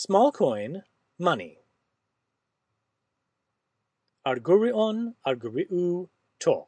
Small coin, money. Argurion, arguriu, to.